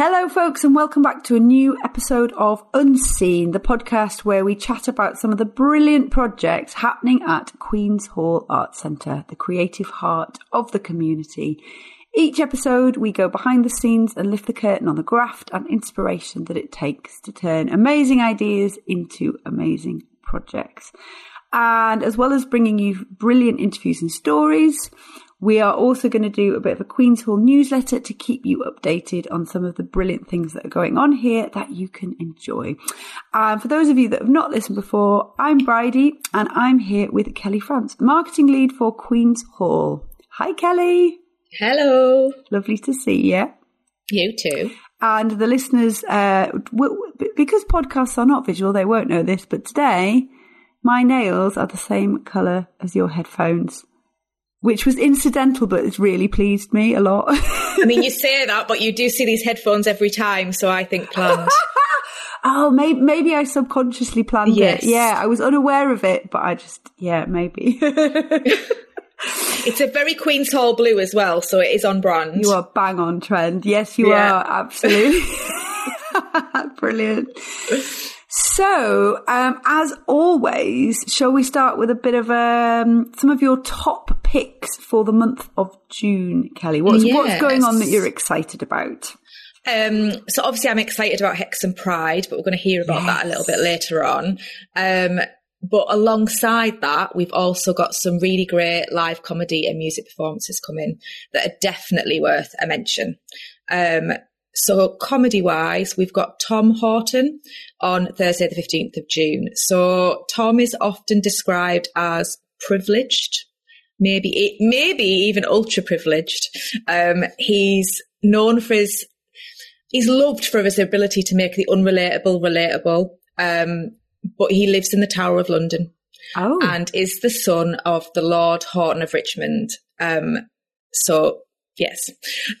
Hello, folks, and welcome back to a new episode of Unseen, the podcast where we chat about some of the brilliant projects happening at Queen's Hall Art Centre, the creative heart of the community. Each episode, we go behind the scenes and lift the curtain on the graft and inspiration that it takes to turn amazing ideas into amazing projects. And as well as bringing you brilliant interviews and stories, we are also going to do a bit of a Queen's Hall newsletter to keep you updated on some of the brilliant things that are going on here that you can enjoy. And for those of you that have not listened before, I'm Bridie and I'm here with Kelly France, marketing lead for Queen's Hall. Hi, Kelly. Hello. Lovely to see you. You too. And the listeners, uh, because podcasts are not visual, they won't know this, but today my nails are the same colour as your headphones which was incidental, but it's really pleased me a lot. I mean, you say that, but you do see these headphones every time, so I think planned. oh, maybe, maybe I subconsciously planned yes. it. Yeah, I was unaware of it, but I just, yeah, maybe. it's a very Queen's Hall blue as well, so it is on brand. You are bang on trend. Yes, you yeah. are. Absolutely. Brilliant. So, um, as always, shall we start with a bit of um, some of your top picks for the month of June, Kelly? What's, yes. what's going on that you're excited about? Um, so obviously I'm excited about Hexham Pride, but we're going to hear about yes. that a little bit later on. Um, but alongside that, we've also got some really great live comedy and music performances coming that are definitely worth a mention. Um, so comedy wise, we've got Tom Houghton on Thursday, the 15th of June. So Tom is often described as privileged, maybe, maybe even ultra privileged. Um, he's known for his, he's loved for his ability to make the unrelatable relatable. Um, but he lives in the Tower of London. Oh. And is the son of the Lord Houghton of Richmond. Um, so Yes.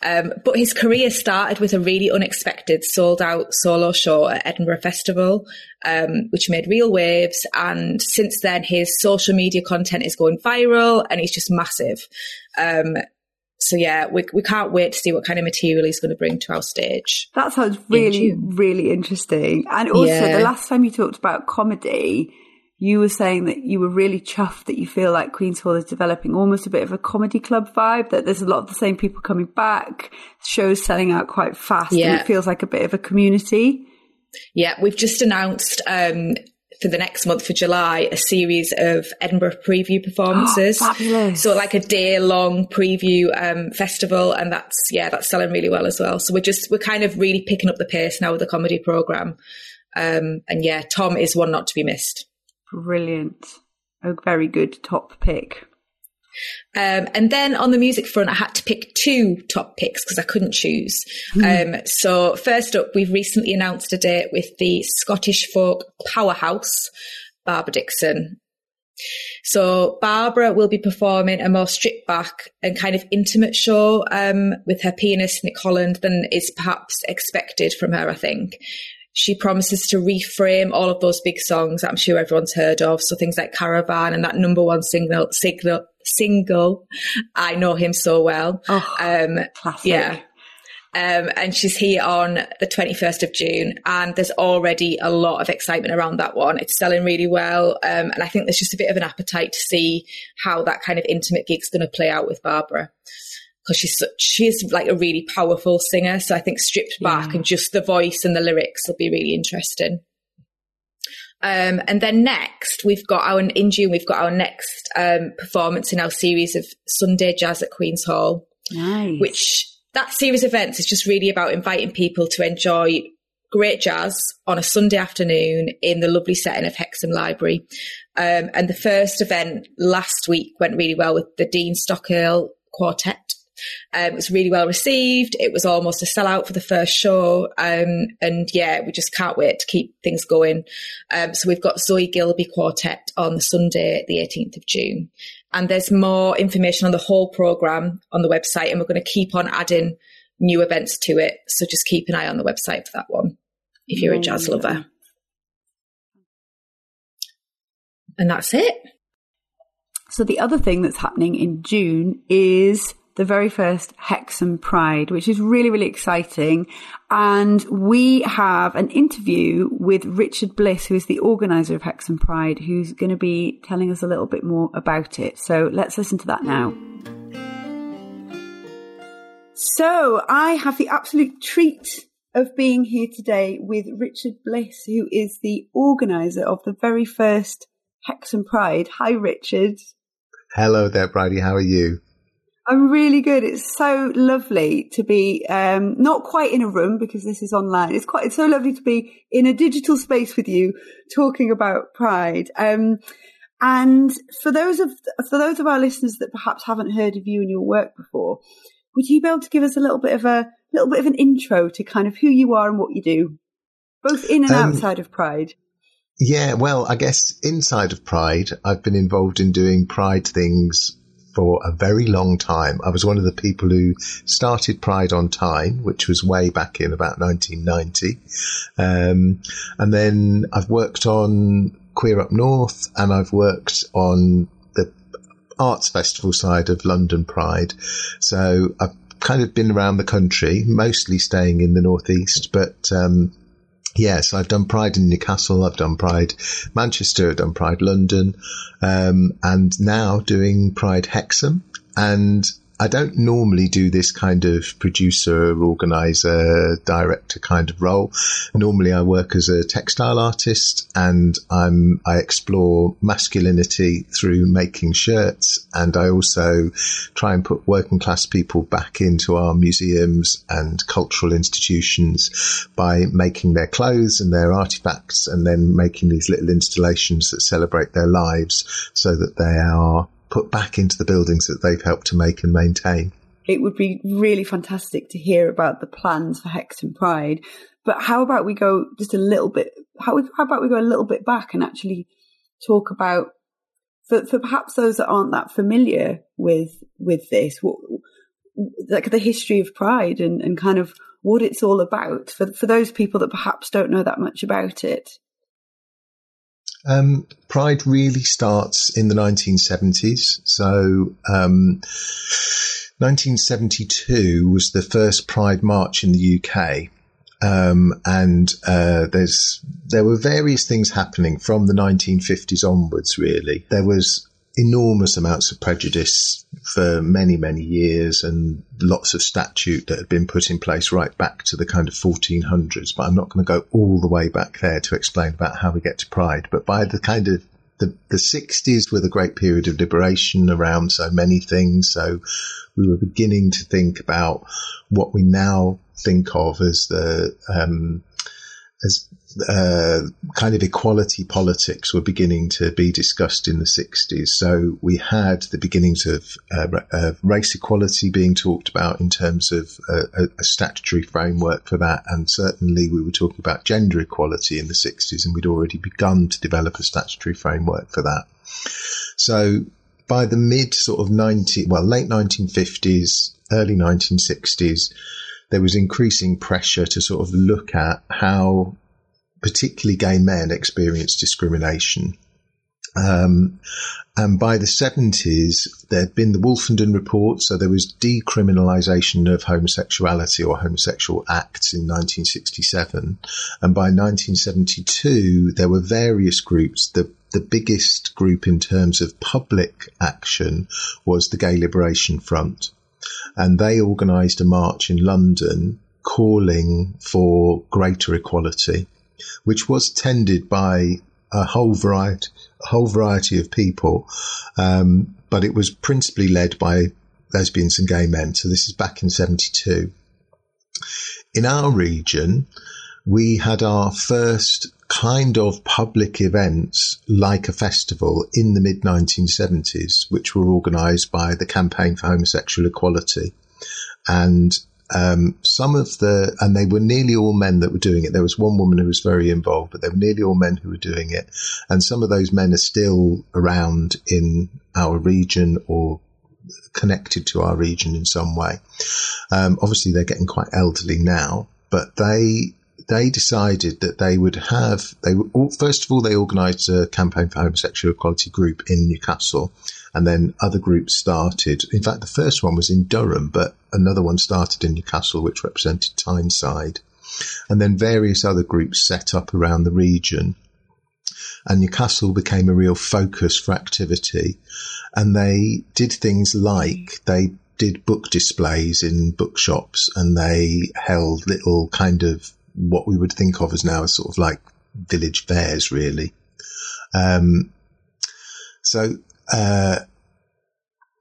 Um, but his career started with a really unexpected sold out solo show at Edinburgh Festival, um, which made real waves. And since then, his social media content is going viral and he's just massive. Um, so yeah, we, we can't wait to see what kind of material he's going to bring to our stage. That sounds really, in really interesting. And also yeah. the last time you talked about comedy, you were saying that you were really chuffed that you feel like Queen's Hall is developing almost a bit of a comedy club vibe, that there's a lot of the same people coming back, shows selling out quite fast, yeah. and it feels like a bit of a community. Yeah, we've just announced um, for the next month for July a series of Edinburgh preview performances. Oh, so like a day long preview um, festival, and that's yeah, that's selling really well as well. So we're just we're kind of really picking up the pace now with the comedy program. Um, and yeah, Tom is one not to be missed. Brilliant. A very good top pick. Um, and then on the music front, I had to pick two top picks because I couldn't choose. Mm. Um, so first up, we've recently announced a date with the Scottish folk powerhouse, Barbara Dickson. So Barbara will be performing a more stripped back and kind of intimate show um, with her pianist Nick Holland than is perhaps expected from her, I think she promises to reframe all of those big songs that I'm sure everyone's heard of. So things like Caravan and that number one single, single, single. I know him so well. Oh, um, classic. Yeah. Um, and she's here on the 21st of June, and there's already a lot of excitement around that one. It's selling really well, um, and I think there's just a bit of an appetite to see how that kind of intimate gig's going to play out with Barbara because she's she's like a really powerful singer. So I think stripped back yeah. and just the voice and the lyrics will be really interesting. Um, and then next, we've got our in June. We've got our next um, performance in our series of Sunday Jazz at Queen's Hall, nice. which that series of events is just really about inviting people to enjoy great jazz on a Sunday afternoon in the lovely setting of Hexham Library. Um, and the first event last week went really well with the Dean Stockdale Quartet. Um, it was really well received. It was almost a sellout for the first show. Um, and yeah, we just can't wait to keep things going. Um, so we've got Zoe Gilby Quartet on the Sunday, the 18th of June. And there's more information on the whole program on the website, and we're going to keep on adding new events to it. So just keep an eye on the website for that one if you're a jazz lover. And that's it. So the other thing that's happening in June is the very first Hexham Pride, which is really, really exciting. And we have an interview with Richard Bliss, who is the organizer of Hexham Pride, who's going to be telling us a little bit more about it. So let's listen to that now. So I have the absolute treat of being here today with Richard Bliss, who is the organizer of the very first Hexham Pride. Hi, Richard. Hello there, Bridie. How are you? I'm really good. It's so lovely to be um, not quite in a room because this is online. It's quite it's so lovely to be in a digital space with you talking about Pride. Um, and for those of for those of our listeners that perhaps haven't heard of you and your work before, would you be able to give us a little bit of a little bit of an intro to kind of who you are and what you do, both in and um, outside of Pride? Yeah, well, I guess inside of Pride, I've been involved in doing Pride things for a very long time. I was one of the people who started Pride on Tyne, which was way back in about 1990. Um, and then I've worked on Queer Up North and I've worked on the arts festival side of London Pride. So I've kind of been around the country, mostly staying in the Northeast, but, um, Yes, I've done Pride in Newcastle, I've done Pride Manchester, I've done Pride London, um, and now doing Pride Hexham. And I don't normally do this kind of producer, organizer, director kind of role. Normally I work as a textile artist and I'm, I explore masculinity through making shirts. And I also try and put working class people back into our museums and cultural institutions by making their clothes and their artifacts and then making these little installations that celebrate their lives so that they are put back into the buildings that they've helped to make and maintain. It would be really fantastic to hear about the plans for Hexham Pride. But how about we go just a little bit? How, how about we go a little bit back and actually talk about for, for perhaps those that aren't that familiar with with this, what, like the history of Pride and, and kind of what it's all about for for those people that perhaps don't know that much about it. Um, Pride really starts in the 1970s. So, um, 1972 was the first Pride March in the UK. Um, and uh, there's there were various things happening from the 1950s onwards. Really, there was enormous amounts of prejudice for many, many years and lots of statute that had been put in place right back to the kind of 1400s. But I'm not going to go all the way back there to explain about how we get to pride. But by the kind of the, the 60s were the great period of liberation around so many things. So we were beginning to think about what we now think of as the, um, as uh, kind of equality politics were beginning to be discussed in the 60s. So we had the beginnings of, uh, race equality being talked about in terms of a, a, statutory framework for that. And certainly we were talking about gender equality in the 60s, and we'd already begun to develop a statutory framework for that. So by the mid sort of 90, well, late 1950s, early 1960s, there was increasing pressure to sort of look at how particularly gay men experienced discrimination. Um, and by the 70s, there'd been the Wolfenden Report, so there was decriminalisation of homosexuality or homosexual acts in 1967. And by 1972, there were various groups. The, the biggest group in terms of public action was the Gay Liberation Front and they organised a march in London calling for greater equality, which was tended by a whole variety, a whole variety of people, um, but it was principally led by lesbians and gay men. So this is back in '72. In our region, we had our first kind of public events like a festival in the mid 1970s, which were organised by the Campaign for Homosexual Equality. And um, some of the, and they were nearly all men that were doing it. There was one woman who was very involved, but they were nearly all men who were doing it. And some of those men are still around in our region or connected to our region in some way. Um, obviously, they're getting quite elderly now, but they they decided that they would have they first of all they organised a campaign for homosexual equality group in Newcastle, and then other groups started. In fact, the first one was in Durham, but another one started in Newcastle, which represented Tyneside. And then various other groups set up around the region. And Newcastle became a real focus for activity. And they did things like they did book displays in bookshops and they held little kind of what we would think of as now as sort of like village fairs, really. Um, so, uh,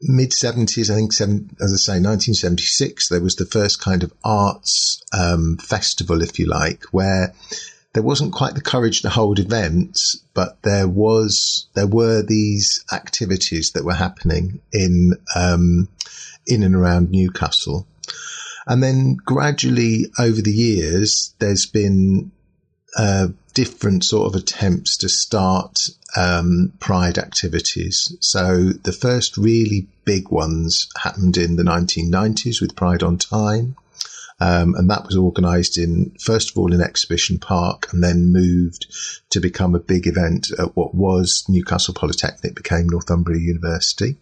mid 70s, I think, seven, as I say, 1976, there was the first kind of arts um, festival, if you like, where there wasn't quite the courage to hold events, but there was there were these activities that were happening in um, in and around Newcastle, and then gradually over the years, there's been uh, different sort of attempts to start um, pride activities. So the first really big ones happened in the 1990s with Pride on Tyne. Um, and that was organised in, first of all, in Exhibition Park and then moved to become a big event at what was Newcastle Polytechnic, became Northumbria University.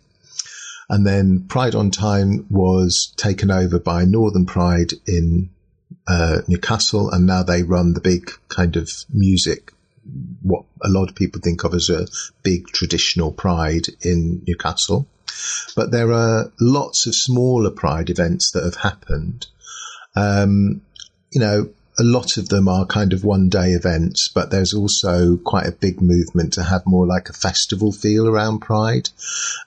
And then Pride on Tyne was taken over by Northern Pride in uh, Newcastle, and now they run the big kind of music, what a lot of people think of as a big traditional pride in Newcastle. But there are lots of smaller pride events that have happened. Um, you know, a lot of them are kind of one day events, but there's also quite a big movement to have more like a festival feel around Pride.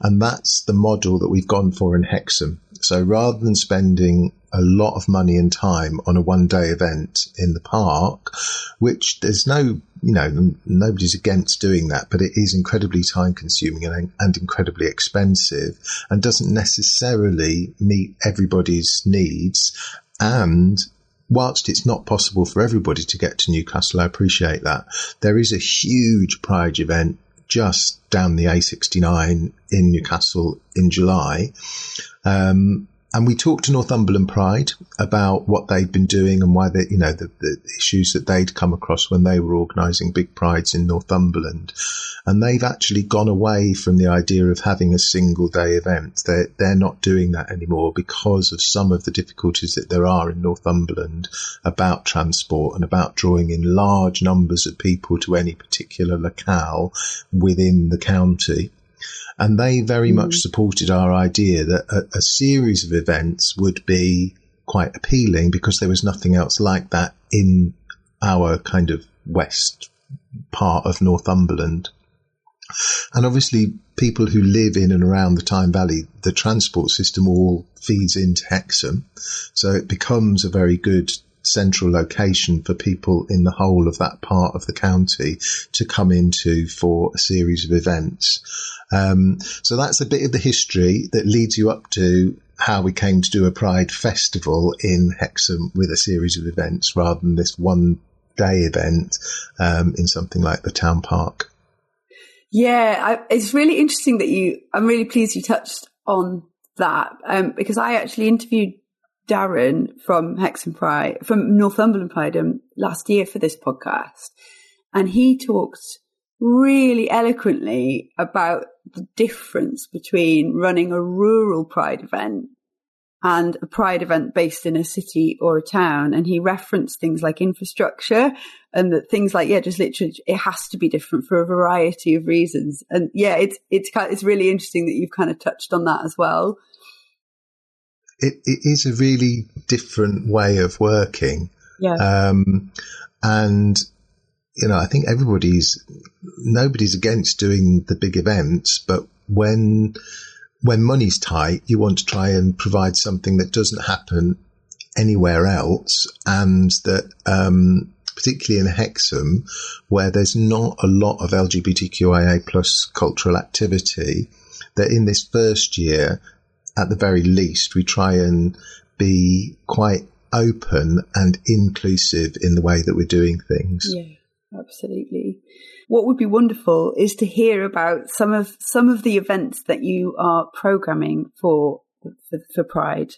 And that's the model that we've gone for in Hexham. So rather than spending a lot of money and time on a one day event in the park, which there's no, you know, nobody's against doing that, but it is incredibly time consuming and, and incredibly expensive and doesn't necessarily meet everybody's needs. And whilst it's not possible for everybody to get to Newcastle, I appreciate that. There is a huge Pride event just down the A69 in Newcastle in July. Um, and we talked to Northumberland Pride about what they'd been doing and why they, you know, the, the issues that they'd come across when they were organising big prides in Northumberland. And they've actually gone away from the idea of having a single day event. They're, they're not doing that anymore because of some of the difficulties that there are in Northumberland about transport and about drawing in large numbers of people to any particular locale within the county. And they very mm. much supported our idea that a, a series of events would be quite appealing because there was nothing else like that in our kind of west part of Northumberland. And obviously, people who live in and around the Tyne Valley, the transport system all feeds into Hexham. So it becomes a very good central location for people in the whole of that part of the county to come into for a series of events. Um, so that's a bit of the history that leads you up to how we came to do a Pride festival in Hexham with a series of events rather than this one day event um, in something like the town park. Yeah, I, it's really interesting that you. I'm really pleased you touched on that um, because I actually interviewed Darren from Hexham Pride, from Northumberland Pride um, last year for this podcast, and he talked really eloquently about the difference between running a rural pride event and a pride event based in a city or a town. And he referenced things like infrastructure and that things like, yeah, just literally, it has to be different for a variety of reasons. And yeah, it's, it's it's really interesting that you've kind of touched on that as well. It, it is a really different way of working. Yeah. Um, and you know, I think everybody's, nobody's against doing the big events, but when, when money's tight, you want to try and provide something that doesn't happen anywhere else and that, um, particularly in Hexham, where there's not a lot of LGBTQIA plus cultural activity, that in this first year, at the very least, we try and be quite open and inclusive in the way that we're doing things. Yeah absolutely. What would be wonderful is to hear about some of some of the events that you are programming for for, for Pride.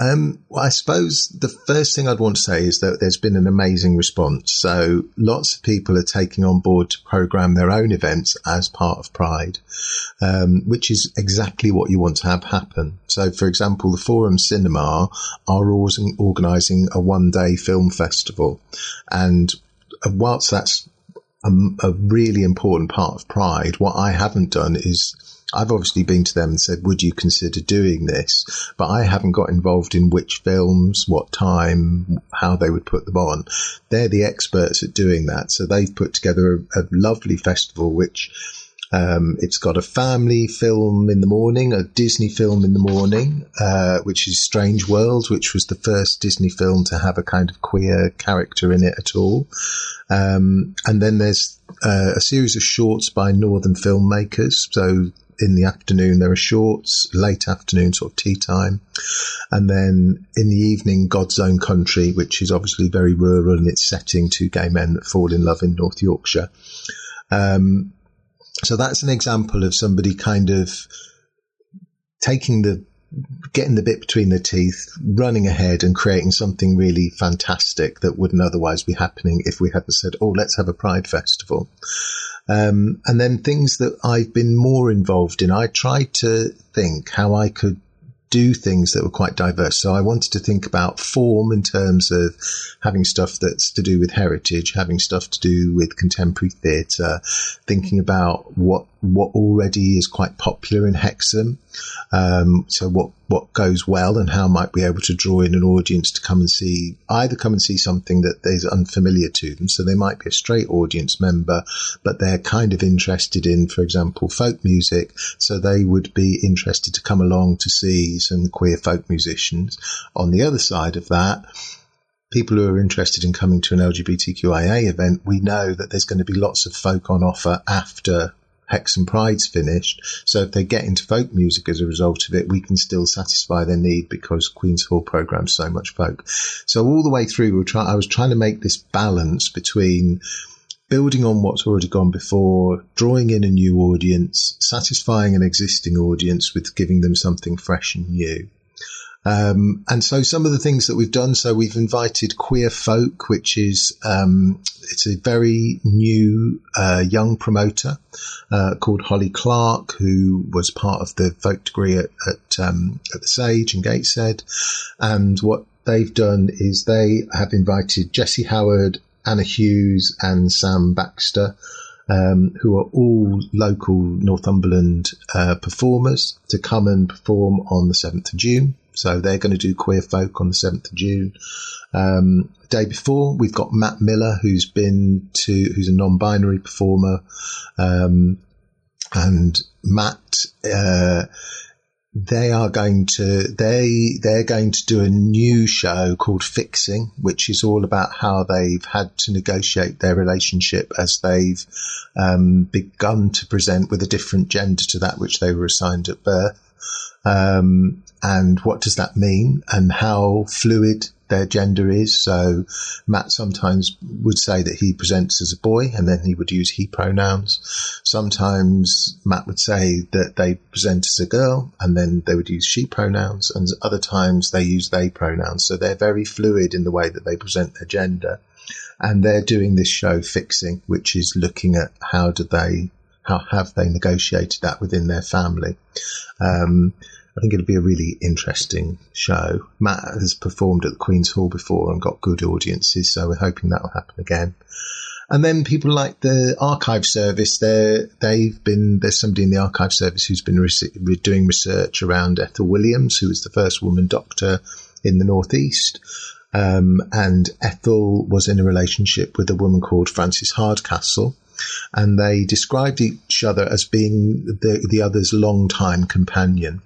Um, well, I suppose the first thing I'd want to say is that there's been an amazing response. So lots of people are taking on board to program their own events as part of Pride, um, which is exactly what you want to have happen. So, for example, the Forum Cinema are organising a one day film festival. And whilst that's a, a really important part of Pride, what I haven't done is I've obviously been to them and said, would you consider doing this? But I haven't got involved in which films, what time, how they would put them on. They're the experts at doing that. So they've put together a, a lovely festival, which um, it's got a family film in the morning, a Disney film in the morning, uh, which is Strange World, which was the first Disney film to have a kind of queer character in it at all. Um, and then there's uh, a series of shorts by Northern filmmakers. So in the afternoon there are shorts, late afternoon sort of tea time, and then in the evening God's Own Country, which is obviously very rural in its setting, two gay men that fall in love in North Yorkshire. Um, so that's an example of somebody kind of taking the getting the bit between the teeth, running ahead and creating something really fantastic that wouldn't otherwise be happening if we hadn't said, "Oh, let's have a Pride festival." Um, and then things that I've been more involved in, I tried to think how I could do things that were quite diverse. So I wanted to think about form in terms of having stuff that's to do with heritage, having stuff to do with contemporary theatre, thinking about what what already is quite popular in Hexham. Um, so what what goes well and how might we be able to draw in an audience to come and see either come and see something that is unfamiliar to them. So they might be a straight audience member, but they're kind of interested in, for example, folk music. So they would be interested to come along to see some queer folk musicians. On the other side of that, people who are interested in coming to an LGBTQIA event, we know that there's going to be lots of folk on offer after Hexham Pride's finished. So if they get into folk music as a result of it, we can still satisfy their need because Queen's Hall programs so much folk. So all the way through, we try, I was trying to make this balance between building on what's already gone before, drawing in a new audience, satisfying an existing audience with giving them something fresh and new. Um, and so some of the things that we've done, so we've invited Queer Folk, which is, um, it's a very new, uh, young promoter, uh, called Holly Clark, who was part of the folk degree at, at, um, at the Sage in Gateshead. And what they've done is they have invited Jesse Howard, Anna Hughes and Sam Baxter, um, who are all local Northumberland uh, performers, to come and perform on the 7th of June. So they're going to do Queer Folk on the 7th of June. Um, day before, we've got Matt Miller, who's been to, who's a non-binary performer. Um, and Matt, uh, they are going to they they're going to do a new show called Fixing, which is all about how they've had to negotiate their relationship as they've um, begun to present with a different gender to that which they were assigned at birth. Um, and what does that mean and how fluid their gender is. So Matt sometimes would say that he presents as a boy and then he would use he pronouns. Sometimes Matt would say that they present as a girl and then they would use she pronouns and other times they use they pronouns. So they're very fluid in the way that they present their gender. And they're doing this show fixing, which is looking at how do they, how have they negotiated that within their family. Um, I think it'll be a really interesting show. Matt has performed at the Queen's Hall before and got good audiences, so we're hoping that'll happen again. And then people like the archive service, they they've been, there's somebody in the archive service who's been re- doing research around Ethel Williams, who was the first woman doctor in the Northeast. Um, and Ethel was in a relationship with a woman called Frances Hardcastle. And they described each other as being the, the other's long-time companion.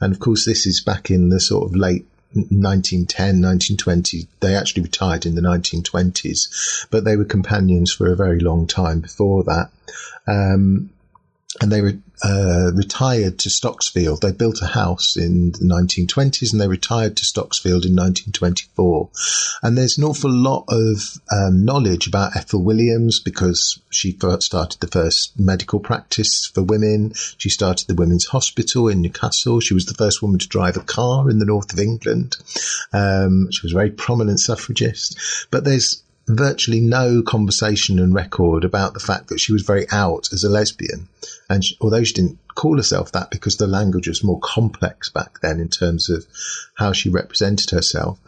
And of course, this is back in the sort of late 1910, 1920. They actually retired in the 1920s, but they were companions for a very long time before that. Um, and they re- uh, retired to Stocksfield. They built a house in the 1920s and they retired to Stocksfield in 1924. And there's an awful lot of um, knowledge about Ethel Williams because she first started the first medical practice for women. She started the Women's Hospital in Newcastle. She was the first woman to drive a car in the north of England. Um, she was a very prominent suffragist. But there's virtually no conversation and record about the fact that she was very out as a lesbian. And she, although she didn't call herself that because the language was more complex back then in terms of how she represented herself,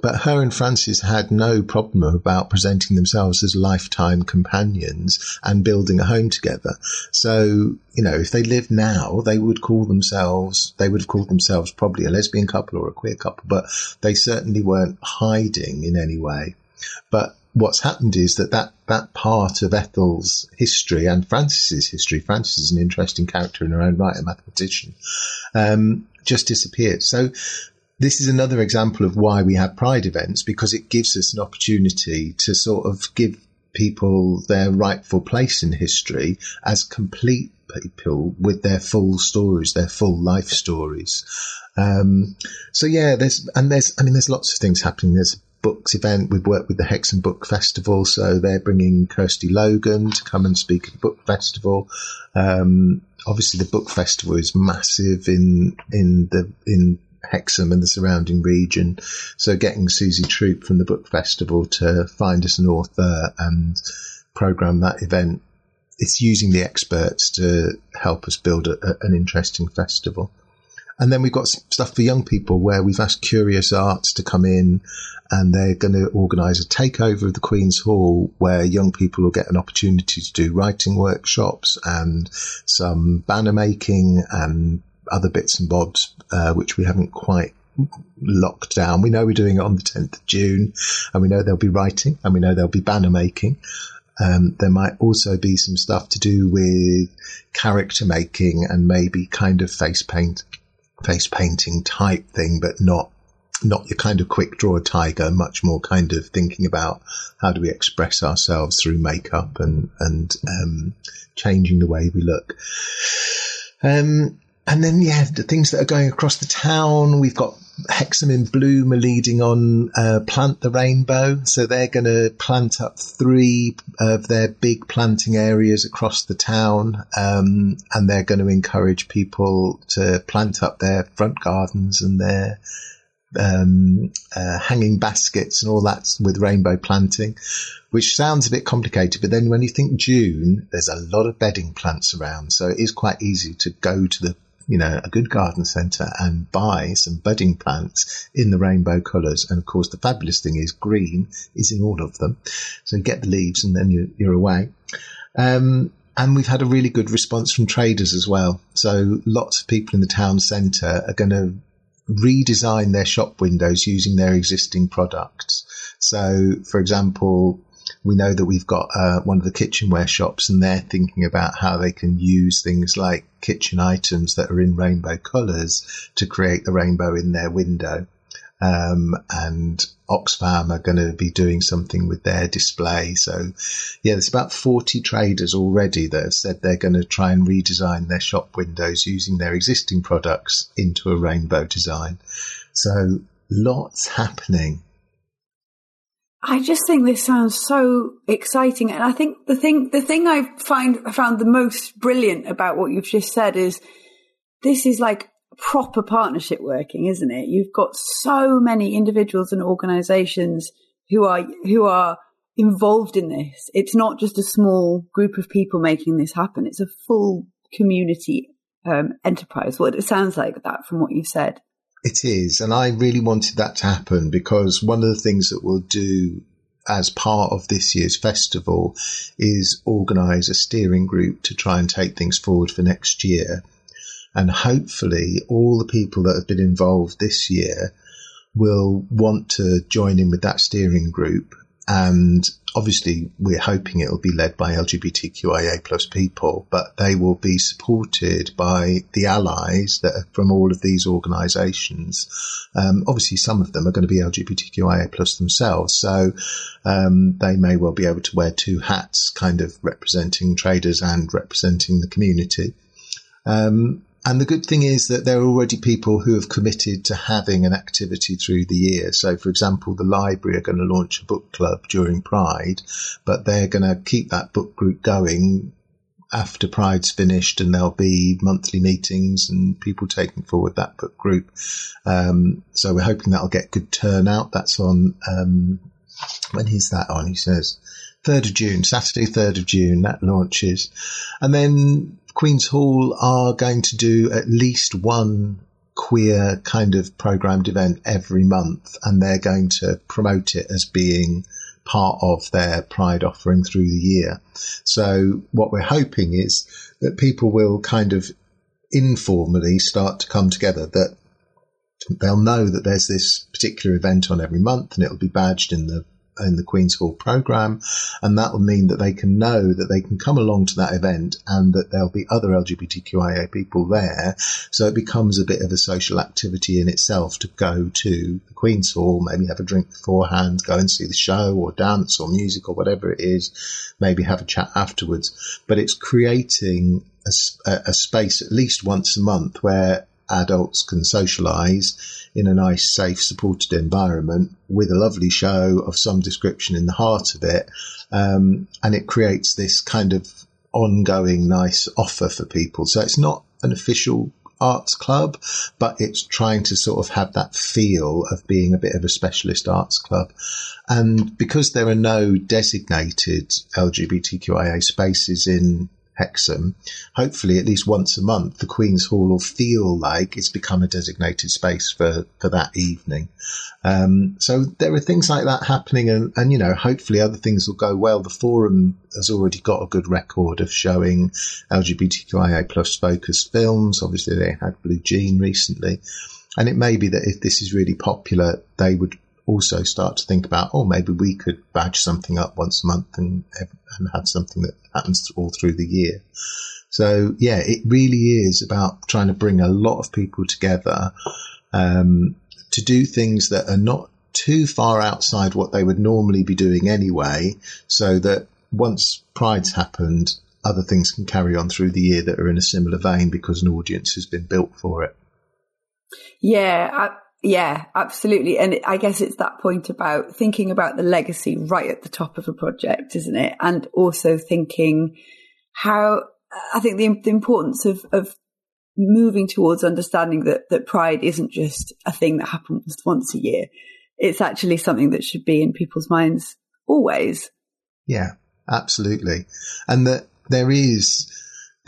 but her and Frances had no problem about presenting themselves as lifetime companions and building a home together. So, you know, if they lived now, they would call themselves, they would have called themselves probably a lesbian couple or a queer couple, but they certainly weren't hiding in any way. But what's happened is that, that that part of Ethel's history and Frances's history, Frances is an interesting character in her own right, a mathematician, um, just disappeared. So this is another example of why we have pride events because it gives us an opportunity to sort of give people their rightful place in history as complete people with their full stories, their full life stories. Um, so yeah, there's, and there's, I mean, there's lots of things happening. There's books event. We've worked with the Hexham Book Festival, so they're bringing Kirsty Logan to come and speak at the book festival. Um, obviously, the book festival is massive in in the in Hexham and the surrounding region. So, getting Susie Troup from the book festival to find us an author and program that event. It's using the experts to help us build a, a, an interesting festival. And then we've got stuff for young people where we've asked Curious Arts to come in and they're going to organise a takeover of the Queen's Hall where young people will get an opportunity to do writing workshops and some banner making and other bits and bobs, uh, which we haven't quite locked down. We know we're doing it on the 10th of June and we know there'll be writing and we know there'll be banner making. Um, there might also be some stuff to do with character making and maybe kind of face paint face painting type thing, but not not your kind of quick draw a tiger, much more kind of thinking about how do we express ourselves through makeup and and um, changing the way we look. Um, and then yeah, the things that are going across the town, we've got Hexham in Bloom are leading on uh, Plant the Rainbow. So they're going to plant up three of their big planting areas across the town. Um, and they're going to encourage people to plant up their front gardens and their um, uh, hanging baskets and all that with rainbow planting, which sounds a bit complicated. But then when you think June, there's a lot of bedding plants around. So it is quite easy to go to the you know, a good garden centre and buy some budding plants in the rainbow colours. And of course, the fabulous thing is green is in all of them. So get the leaves and then you're, you're away. Um, and we've had a really good response from traders as well. So lots of people in the town centre are going to redesign their shop windows using their existing products. So, for example, we know that we've got uh, one of the kitchenware shops and they're thinking about how they can use things like kitchen items that are in rainbow colours to create the rainbow in their window. Um, and Oxfam are going to be doing something with their display. So, yeah, there's about 40 traders already that have said they're going to try and redesign their shop windows using their existing products into a rainbow design. So, lots happening. I just think this sounds so exciting, and I think the thing the thing I find I found the most brilliant about what you've just said is this is like proper partnership working, isn't it? You've got so many individuals and organisations who are who are involved in this. It's not just a small group of people making this happen. It's a full community um, enterprise. Well, it sounds like that from what you said. It is. And I really wanted that to happen because one of the things that we'll do as part of this year's festival is organise a steering group to try and take things forward for next year. And hopefully all the people that have been involved this year will want to join in with that steering group and obviously we're hoping it'll be led by LGBTQIA plus people, but they will be supported by the allies that are from all of these organisations. Um, obviously, some of them are going to be LGBTQIA plus themselves, so um, they may well be able to wear two hats, kind of representing traders and representing the community. Um, and the good thing is that there are already people who have committed to having an activity through the year. So, for example, the library are going to launch a book club during Pride, but they're going to keep that book group going after Pride's finished, and there'll be monthly meetings and people taking forward that book group. Um, so we're hoping that'll get good turnout. That's on um, when is that on? He says. 3rd of June, Saturday, 3rd of June, that launches. And then Queen's Hall are going to do at least one queer kind of programmed event every month, and they're going to promote it as being part of their Pride offering through the year. So what we're hoping is that people will kind of informally start to come together that they'll know that there's this particular event on every month and it'll be badged in the in the Queen's Hall program, and that will mean that they can know that they can come along to that event and that there'll be other LGBTQIA people there. So it becomes a bit of a social activity in itself to go to the Queen's Hall, maybe have a drink beforehand, go and see the show or dance or music or whatever it is, maybe have a chat afterwards. But it's creating a, a space at least once a month where adults can socialise in a nice, safe, supported environment with a lovely show of some description in the heart of it. Um, and it creates this kind of ongoing nice offer for people. So it's not an official arts club, but it's trying to sort of have that feel of being a bit of a specialist arts club. And because there are no designated LGBTQIA spaces in Hexham, hopefully at least once a month, the Queen's Hall will feel like it's become a designated space for, for that evening. Um, so there are things like that happening and, and, you know, hopefully other things will go well. The forum has already got a good record of showing LGBTQIA plus focused films. Obviously they had Blue Jean recently. And it may be that if this is really popular, they would also start to think about, oh, maybe we could badge something up once a month and, and have something that happens all through the year. So yeah, it really is about trying to bring a lot of people together um, to do things that are not too far outside what they would normally be doing anyway, so that once Pride's happened, other things can carry on through the year that are in a similar vein because an audience has been built for it. Yeah, yeah, absolutely. And I guess it's that point about thinking about the legacy right at the top of a project, isn't it? And also thinking how I think the, the importance of, of moving towards understanding that, that pride isn't just a thing that happens once a year. It's actually something that should be in people's minds always. Yeah, absolutely. And that there is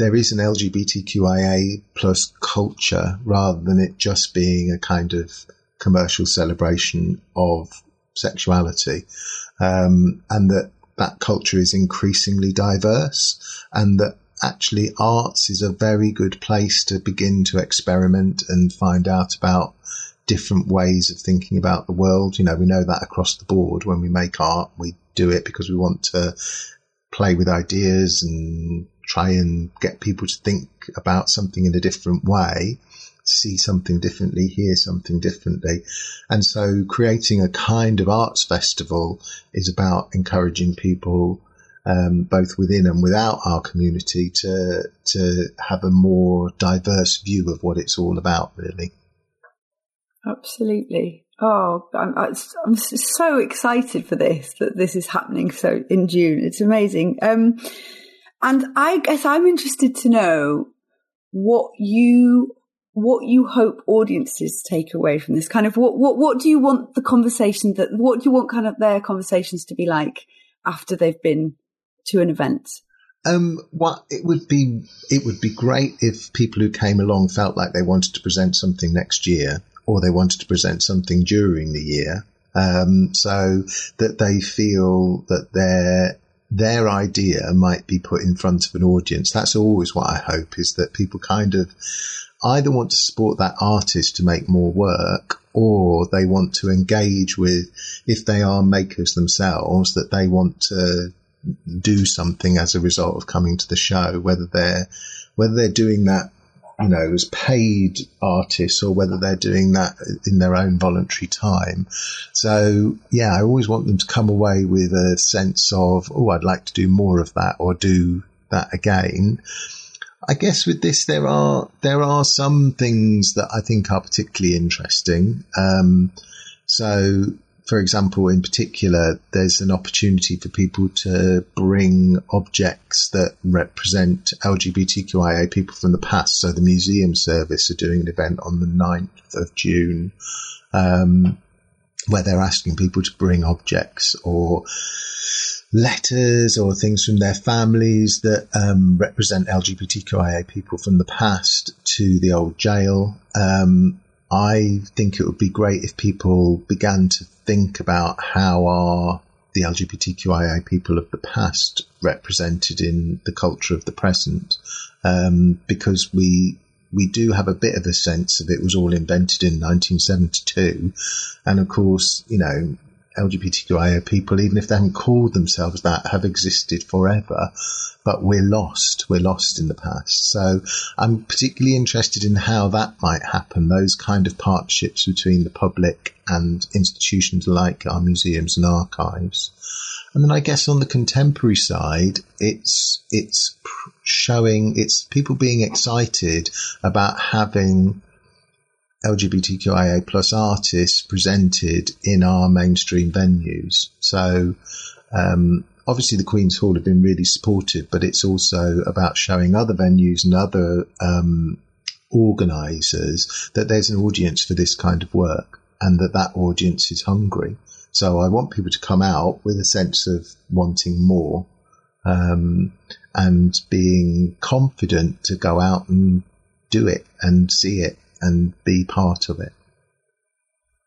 there is an LGBTQIA plus culture rather than it just being a kind of commercial celebration of sexuality, um, and that that culture is increasingly diverse, and that actually arts is a very good place to begin to experiment and find out about different ways of thinking about the world. You know, we know that across the board when we make art, we do it because we want to play with ideas and try and get people to think about something in a different way, see something differently, hear something differently. And so creating a kind of arts festival is about encouraging people um, both within and without our community to to have a more diverse view of what it's all about, really. Absolutely. Oh, I'm, I'm so excited for this that this is happening so in June. It's amazing. Um, and I guess I'm interested to know what you what you hope audiences take away from this. Kind of what what what do you want the conversation that what do you want kind of their conversations to be like after they've been to an event? Um what it would be it would be great if people who came along felt like they wanted to present something next year or they wanted to present something during the year. Um so that they feel that they're their idea might be put in front of an audience. That's always what I hope is that people kind of either want to support that artist to make more work or they want to engage with, if they are makers themselves, that they want to do something as a result of coming to the show, whether they're, whether they're doing that you know, as paid artists or whether they're doing that in their own voluntary time. So yeah, I always want them to come away with a sense of, oh, I'd like to do more of that or do that again. I guess with this, there are, there are some things that I think are particularly interesting. Um, so for example, in particular, there's an opportunity for people to bring objects that represent LGBTQIA people from the past. So the museum service are doing an event on the 9th of June, um, where they're asking people to bring objects or letters or things from their families that um, represent LGBTQIA people from the past to the old jail. Um, I think it would be great if people began to think about how are the LGBTQIA people of the past represented in the culture of the present, um, because we we do have a bit of a sense of it was all invented in 1972, and of course, you know, LGBTQIA people, even if they haven't called themselves that, have existed forever. But we're lost. We're lost in the past. So I'm particularly interested in how that might happen. Those kind of partnerships between the public and institutions like our museums and archives. And then I guess on the contemporary side, it's, it's showing, it's people being excited about having LGBTQIA plus artists presented in our mainstream venues. So, um, obviously the Queen's Hall have been really supportive, but it's also about showing other venues and other, um, organisers that there's an audience for this kind of work and that that audience is hungry. So I want people to come out with a sense of wanting more, um, and being confident to go out and do it and see it and be part of it?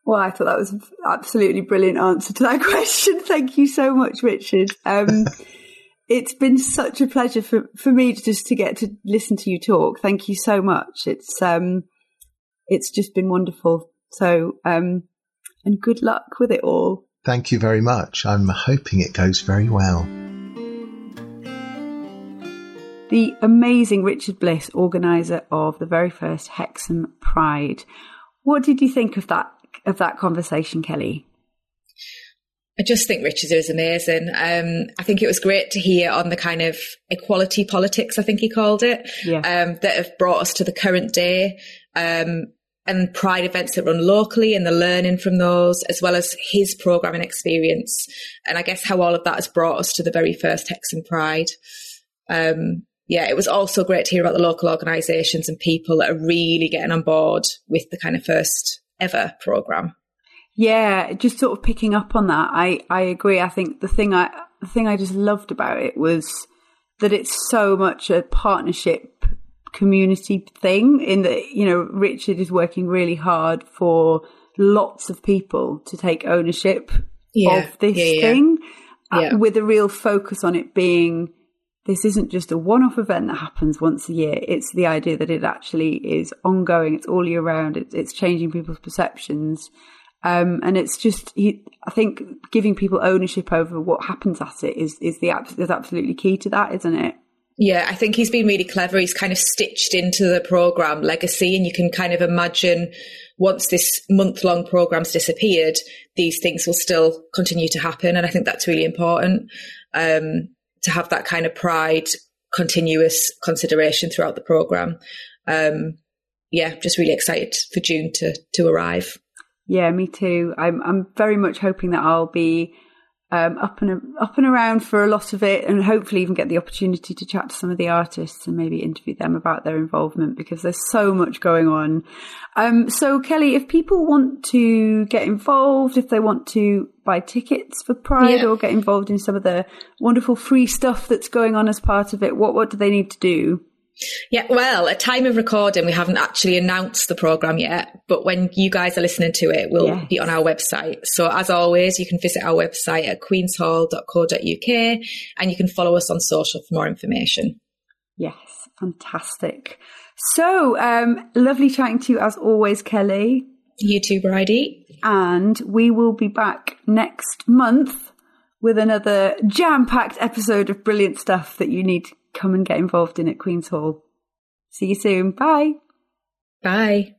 Well, I thought that was an absolutely brilliant answer to that question. Thank you so much, Richard. Um, it's been such a pleasure for, for me to just to get to listen to you talk. Thank you so much. It's um, it's just been wonderful. So, um, and good luck with it all. Thank you very much. I'm hoping it goes very well the amazing Richard Bliss, organizer of the very first Hexham Pride. What did you think of that of that conversation, Kelly? I just think Richard is amazing. Um, I think it was great to hear on the kind of equality politics, I think he called it, yeah. um, that have brought us to the current day. Um, and pride events that run locally and the learning from those, as well as his programming experience. And I guess how all of that has brought us to the very first Hexham Pride. Um, yeah, it was also great to hear about the local organisations and people that are really getting on board with the kind of first ever programme. Yeah, just sort of picking up on that. I, I agree. I think the thing I the thing I just loved about it was that it's so much a partnership community thing in that, you know, Richard is working really hard for lots of people to take ownership yeah. of this yeah, yeah. thing uh, with a real focus on it being this isn't just a one off event that happens once a year. It's the idea that it actually is ongoing, it's all year round, it's, it's changing people's perceptions. Um, and it's just, I think giving people ownership over what happens at it is, is the, is absolutely key to that, isn't it? Yeah, I think he's been really clever. He's kind of stitched into the program legacy, and you can kind of imagine once this month long program's disappeared, these things will still continue to happen. And I think that's really important. Um, to have that kind of pride, continuous consideration throughout the program. Um, yeah, just really excited for June to to arrive. Yeah, me too. I'm I'm very much hoping that I'll be um, up and up and around for a lot of it, and hopefully even get the opportunity to chat to some of the artists and maybe interview them about their involvement because there's so much going on. Um, so Kelly, if people want to get involved, if they want to buy tickets for Pride yeah. or get involved in some of the wonderful free stuff that's going on as part of it, what what do they need to do? Yeah, well, at time of recording, we haven't actually announced the program yet, but when you guys are listening to it, we'll yes. be on our website. So as always, you can visit our website at queenshall.co.uk and you can follow us on social for more information. Yes, fantastic. So, um, lovely chatting to you as always, Kelly. You too, Bridie. And we will be back next month with another jam packed episode of brilliant stuff that you need to come and get involved in at Queen's Hall. See you soon. Bye. Bye.